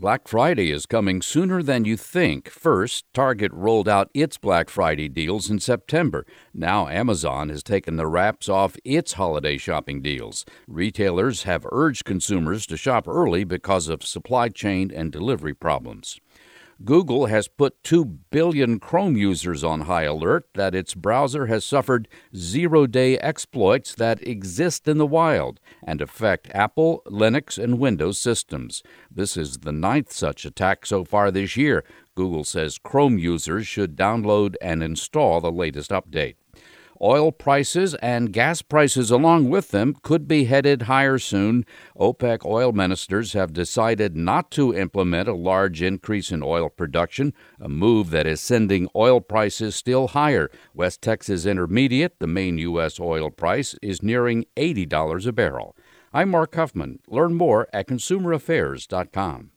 Black Friday is coming sooner than you think. First, Target rolled out its Black Friday deals in September. Now, Amazon has taken the wraps off its holiday shopping deals. Retailers have urged consumers to shop early because of supply chain and delivery problems. Google has put 2 billion Chrome users on high alert that its browser has suffered zero day exploits that exist in the wild and affect Apple, Linux, and Windows systems. This is the ninth such attack so far this year. Google says Chrome users should download and install the latest update. Oil prices and gas prices, along with them, could be headed higher soon. OPEC oil ministers have decided not to implement a large increase in oil production, a move that is sending oil prices still higher. West Texas Intermediate, the main U.S. oil price, is nearing $80 a barrel. I'm Mark Huffman. Learn more at consumeraffairs.com.